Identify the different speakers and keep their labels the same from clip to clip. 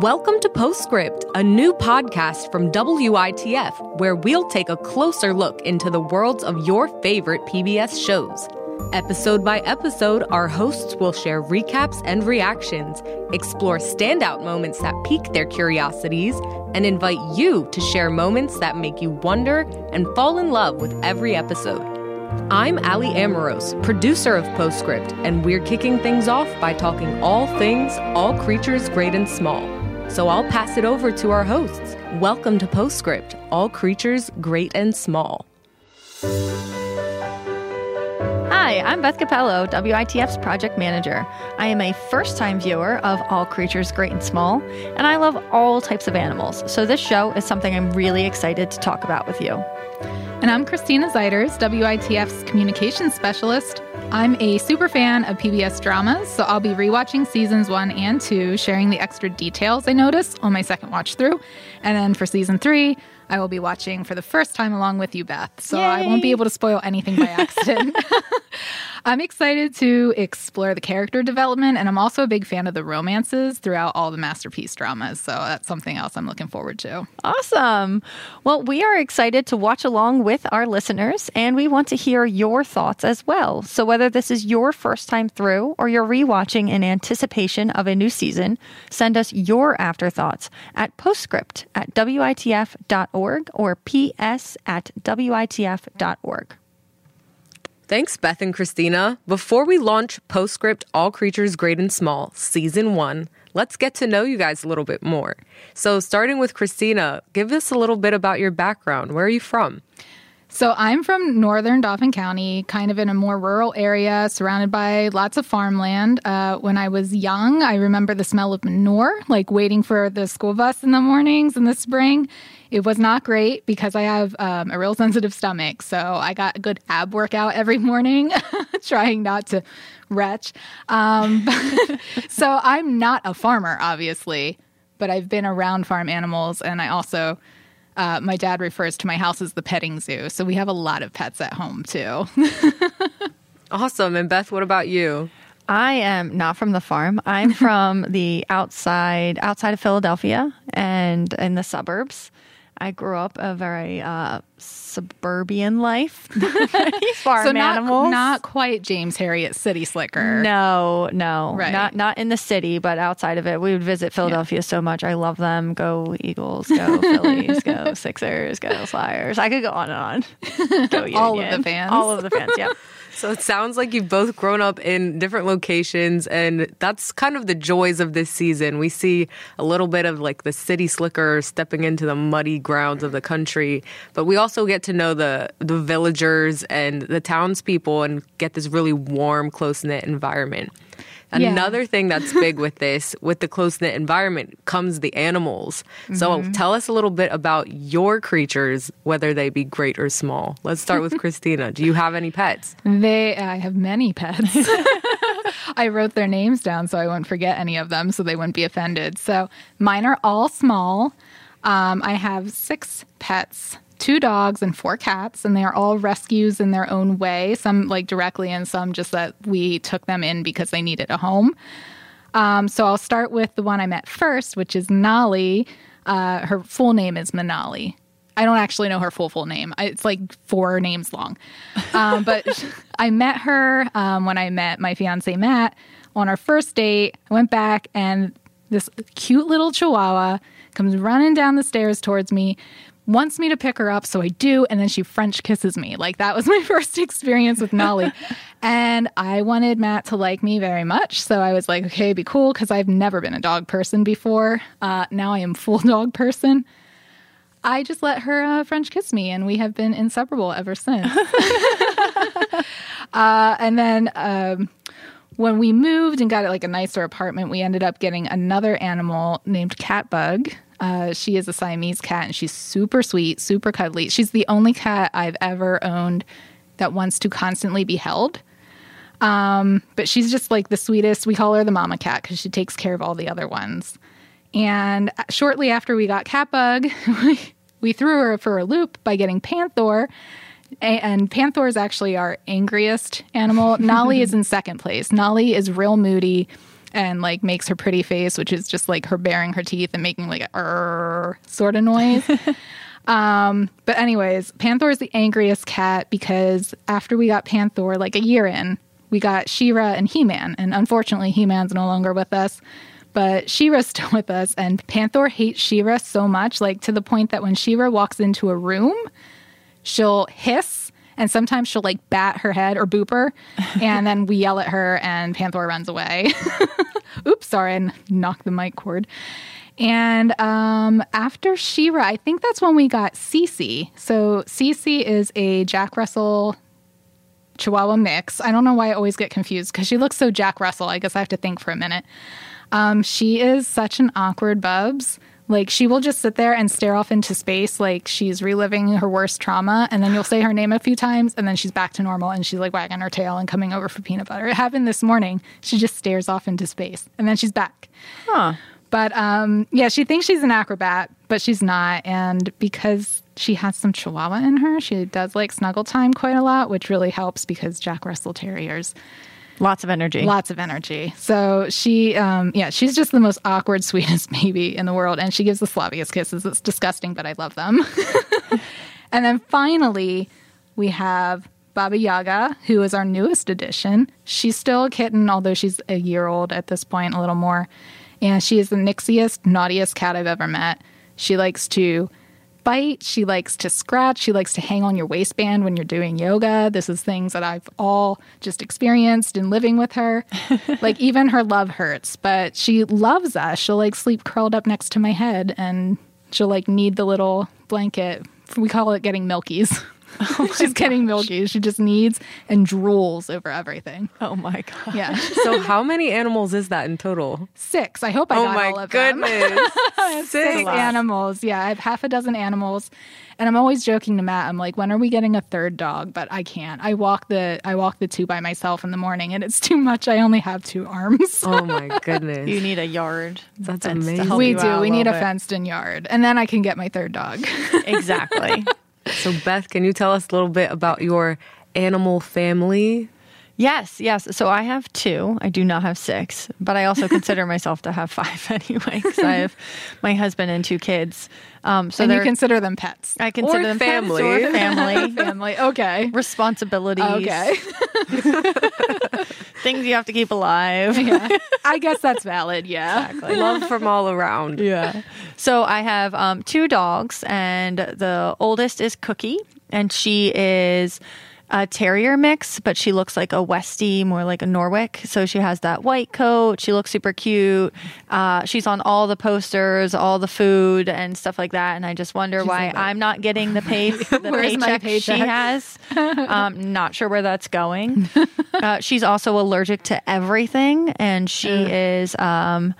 Speaker 1: Welcome to Postscript, a new podcast from WITF, where we'll take a closer look into the worlds of your favorite PBS shows. Episode by episode, our hosts will share recaps and reactions, explore standout moments that pique their curiosities, and invite you to share moments that make you wonder and fall in love with every episode. I'm Ali Amoros, producer of Postscript, and we're kicking things off by talking all things, all creatures great and small. So I'll pass it over to our hosts. Welcome to Postscript, all creatures great and small.
Speaker 2: Hi, I'm Beth Cappello, WITF's project manager. I am a first time viewer of All Creatures Great and Small, and I love all types of animals. So this show is something I'm really excited to talk about with you.
Speaker 3: And I'm Christina Zeiders, WITF's communications specialist. I'm a super fan of PBS dramas, so I'll be rewatching seasons one and two, sharing the extra details I noticed on my second watch through. And then for season three, I will be watching for the first time along with you, Beth. So Yay. I won't be able to spoil anything by accident. I'm excited to explore the character development, and I'm also a big fan of the romances throughout all the masterpiece dramas. So that's something else I'm looking forward to.
Speaker 2: Awesome. Well, we are excited to watch along with our listeners, and we want to hear your thoughts as well. So whether this is your first time through or you're rewatching in anticipation of a new season, send us your afterthoughts at postscript at witf.org or ps at witf.org.
Speaker 1: Thanks, Beth and Christina. Before we launch Postscript All Creatures Great and Small, Season 1, let's get to know you guys a little bit more. So, starting with Christina, give us a little bit about your background. Where are you from?
Speaker 3: So I'm from northern Dauphin County, kind of in a more rural area, surrounded by lots of farmland. Uh, when I was young, I remember the smell of manure, like waiting for the school bus in the mornings in the spring. It was not great because I have um, a real sensitive stomach. So I got a good ab workout every morning, trying not to retch. Um, so I'm not a farmer, obviously, but I've been around farm animals and I also. Uh, my dad refers to my house as the petting zoo. So we have a lot of pets at home too.
Speaker 1: awesome. And Beth, what about you?
Speaker 2: I am not from the farm. I'm from the outside outside of Philadelphia and in the suburbs. I grew up a very uh, suburban life.
Speaker 3: Farm so not, animals. Not quite James Herriot City Slicker.
Speaker 2: No, no. Right. Not not in the city, but outside of it. We would visit Philadelphia yeah. so much. I love them. Go Eagles, go Phillies, go Sixers, go Flyers. I could go on and on.
Speaker 3: Go All of the fans.
Speaker 2: All of the fans, yep.
Speaker 1: So it sounds like you've both grown up in different locations, and that's kind of the joys of this season. We see a little bit of like the city slicker stepping into the muddy grounds of the country, but we also get to know the the villagers and the townspeople and get this really warm, close knit environment. Yeah. Another thing that's big with this, with the close knit environment, comes the animals. Mm-hmm. So tell us a little bit about your creatures, whether they be great or small. Let's start with Christina. Do you have any pets?
Speaker 3: They, I have many pets. I wrote their names down so I wouldn't forget any of them, so they wouldn't be offended. So mine are all small. Um, I have six pets two dogs and four cats, and they are all rescues in their own way. Some like directly, and some just that we took them in because they needed a home. Um, so I'll start with the one I met first, which is Nolly. Uh, her full name is Manali. I don't actually know her full full name. It's like four names long. Um, but I met her um, when I met my fiance Matt on our first date. I went back and this cute little Chihuahua comes running down the stairs towards me wants me to pick her up, so I do, and then she French kisses me. Like that was my first experience with Nolly. and I wanted Matt to like me very much, so I was like, okay, be cool, because I've never been a dog person before. Uh, now I am full dog person. I just let her uh, French kiss me, and we have been inseparable ever since. uh, and then um, when we moved and got like a nicer apartment, we ended up getting another animal named Catbug. Uh, she is a Siamese cat and she's super sweet, super cuddly. She's the only cat I've ever owned that wants to constantly be held. Um, but she's just like the sweetest. We call her the mama cat because she takes care of all the other ones. And shortly after we got Catbug, we, we threw her for a loop by getting Panther. And Panther is actually our angriest animal. Nolly is in second place. Nolly is real moody and like makes her pretty face, which is just like her baring her teeth and making like a sort of noise. um, but anyways, Panther is the angriest cat because after we got Panther, like a year in, we got She-Ra and He Man, and unfortunately, He Man's no longer with us. But She-Ra's still with us, and Panther hates She-Ra so much, like to the point that when She-Ra walks into a room, she'll hiss and sometimes she'll like bat her head or boop her and then we yell at her and panther runs away. Oops sorry and knock the mic cord. And um, after She-Ra i think that's when we got Cece. so Cece is a jack russell chihuahua mix. I don't know why i always get confused because she looks so jack russell. I guess i have to think for a minute. Um, she is such an awkward bubs like she will just sit there and stare off into space like she's reliving her worst trauma and then you'll say her name a few times and then she's back to normal and she's like wagging her tail and coming over for peanut butter. It happened this morning. She just stares off into space and then she's back.
Speaker 2: Huh.
Speaker 3: But um, yeah, she thinks she's an acrobat, but she's not. And because she has some chihuahua in her, she does like snuggle time quite a lot, which really helps because Jack Russell Terriers
Speaker 2: Lots of energy.
Speaker 3: Lots of energy. So she, um, yeah, she's just the most awkward, sweetest baby in the world. And she gives the slobbiest kisses. It's disgusting, but I love them. and then finally, we have Baba Yaga, who is our newest addition. She's still a kitten, although she's a year old at this point, a little more. And she is the nixiest, naughtiest cat I've ever met. She likes to bite. She likes to scratch. She likes to hang on your waistband when you're doing yoga. This is things that I've all just experienced in living with her. like even her love hurts, but she loves us. She'll like sleep curled up next to my head and she'll like need the little blanket. We call it getting milkies. Oh She's getting milky. She just needs and drools over everything.
Speaker 2: Oh my god.
Speaker 3: Yeah.
Speaker 1: so how many animals is that in total?
Speaker 3: Six. I hope I
Speaker 1: oh
Speaker 3: got all of
Speaker 1: goodness.
Speaker 3: them. Six animals. Yeah, I have half a dozen animals. And I'm always joking to Matt. I'm like, when are we getting a third dog? But I can't. I walk the I walk the two by myself in the morning, and it's too much. I only have two arms.
Speaker 1: Oh my goodness!
Speaker 2: You need a yard.
Speaker 1: That's
Speaker 2: fence to
Speaker 1: amazing.
Speaker 2: help
Speaker 3: we do. We need a fenced in yard, and then I can get my third dog.
Speaker 2: Exactly.
Speaker 1: So Beth, can you tell us a little bit about your animal family?
Speaker 2: Yes, yes. So I have two. I do not have six, but I also consider myself to have five anyway because I have my husband and two kids. Um, so
Speaker 3: and you consider them pets.
Speaker 2: I consider
Speaker 1: Or
Speaker 2: them pets
Speaker 1: family.
Speaker 2: or family.
Speaker 3: Family. Okay.
Speaker 2: Responsibilities,
Speaker 3: Okay.
Speaker 2: things you have to keep alive.
Speaker 3: yeah. I guess that's valid. Yeah.
Speaker 1: Love from all around.
Speaker 2: Yeah. So I have um, two dogs, and the oldest is Cookie, and she is a terrier mix, but she looks like a Westie, more like a Norwich. So she has that white coat. She looks super cute. Uh, she's on all the posters, all the food, and stuff like that. And I just wonder why I'm not getting the pay the
Speaker 3: my
Speaker 2: paycheck, she
Speaker 3: paycheck?
Speaker 2: has. Um, not sure where that's going. Uh, she's also allergic to everything, and she is. Um,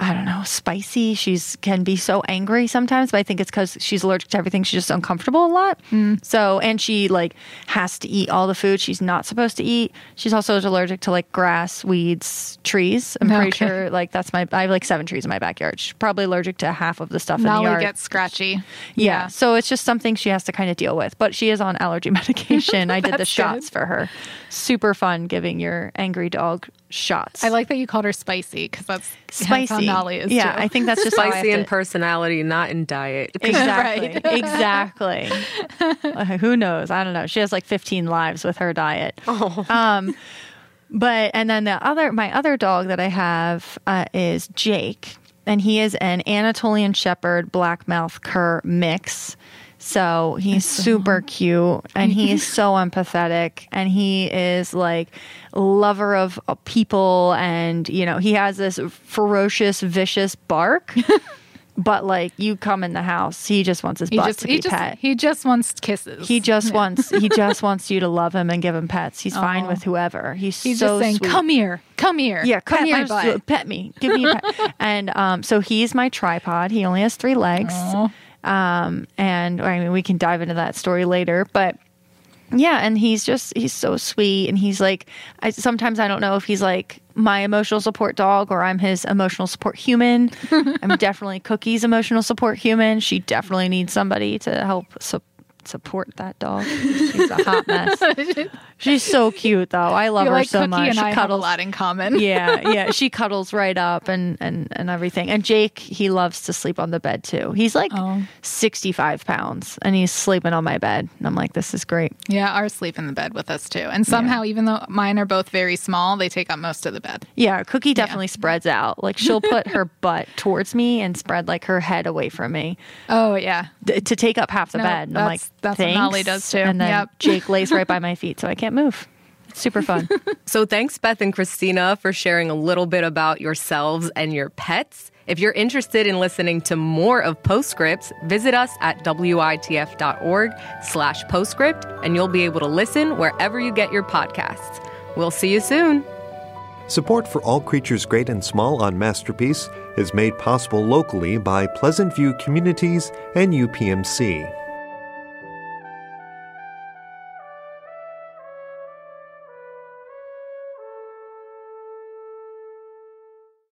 Speaker 2: I don't know, spicy. She's can be so angry sometimes, but I think it's because she's allergic to everything. She's just uncomfortable a lot. Hmm. So, and she like has to eat all the food she's not supposed to eat. She's also allergic to like grass, weeds, trees. I'm pretty
Speaker 3: Okay.
Speaker 2: sure like that's my. I have like seven trees in my backyard. She's probably allergic to half of the stuff in the yard.
Speaker 3: gets scratchy.
Speaker 2: Yeah. So it's just something she has to kind of deal with. But she is on allergy medication. I did the shots
Speaker 3: good.
Speaker 2: for her. Super fun giving your angry dog shots.
Speaker 3: I like that you called her spicy because that's that's
Speaker 2: spicy.
Speaker 3: how Nolly is.
Speaker 2: yeah,
Speaker 3: too.
Speaker 2: I think that's just how I have
Speaker 1: Spicy in
Speaker 2: to-
Speaker 1: personality, not in diet.
Speaker 2: Exactly. Exactly. Uh, who knows? I don't know. She has like 15 lives with her diet. Um, but and then the other, my other dog that I have uh, is Jake, and he is an Anatolian Shepherd Black Mouth Cur mix. So he's super cute and he is so empathetic and he is like lover of uh, people and you know he has this ferocious vicious bark but like you come in the house he just wants his
Speaker 3: he
Speaker 2: butt
Speaker 3: just
Speaker 2: to
Speaker 3: he
Speaker 2: be
Speaker 3: just
Speaker 2: pet
Speaker 3: he just wants kisses.
Speaker 2: he just wants he just wants you to love him and give him pets he's fine with whoever he's,
Speaker 3: He's
Speaker 2: so
Speaker 3: just saying,
Speaker 2: sweet.
Speaker 3: "Come here, come here,
Speaker 2: yeah, come
Speaker 3: pet
Speaker 2: here,
Speaker 3: my butt."
Speaker 2: pet me, give me a pet. and um, so he's my tripod. He only has three legs.
Speaker 3: Aw.
Speaker 2: Um, and I mean, we can dive into that story later, but yeah, and he's just he's so sweet, and he's like, I sometimes I don't know if he's like my emotional support dog or I'm his emotional support human. I'm definitely Cookie's emotional support human. She definitely needs somebody to help su- support that dog. She's a hot mess. She's so cute though. I love
Speaker 3: feel
Speaker 2: her
Speaker 3: like
Speaker 2: so
Speaker 3: Cookie
Speaker 2: much. She
Speaker 3: I have a lot in common.
Speaker 2: yeah, yeah. She cuddles right up and and and everything. And Jake, he loves to sleep on the bed too. He's like
Speaker 3: Oh.
Speaker 2: 65 pounds and he's sleeping on my bed. And I'm like, this is great.
Speaker 3: Yeah, ours sleep in the bed with us too. And somehow, even though mine are both very small, they take up most of the bed.
Speaker 2: Yeah, Cookie definitely spreads out. Like she'll put her butt towards me and spread like her head away from me
Speaker 3: Oh yeah,
Speaker 2: th- to take up half the
Speaker 3: No,
Speaker 2: bed. And I'm like,
Speaker 3: that's- that's what Molly does, too.
Speaker 2: And then
Speaker 3: Yep.
Speaker 2: Jake lays right by my feet, so I can't move. It's super fun.
Speaker 1: So thanks, Beth and Christina, for sharing a little bit about yourselves and your pets. If you're interested in listening to more of Postscripts, visit us at witf.org slash postscript, and you'll be able to listen wherever you get your podcasts. We'll see you soon.
Speaker 4: Support for All Creatures Great and Small on Masterpiece is made possible locally by Pleasant View Communities and UPMC.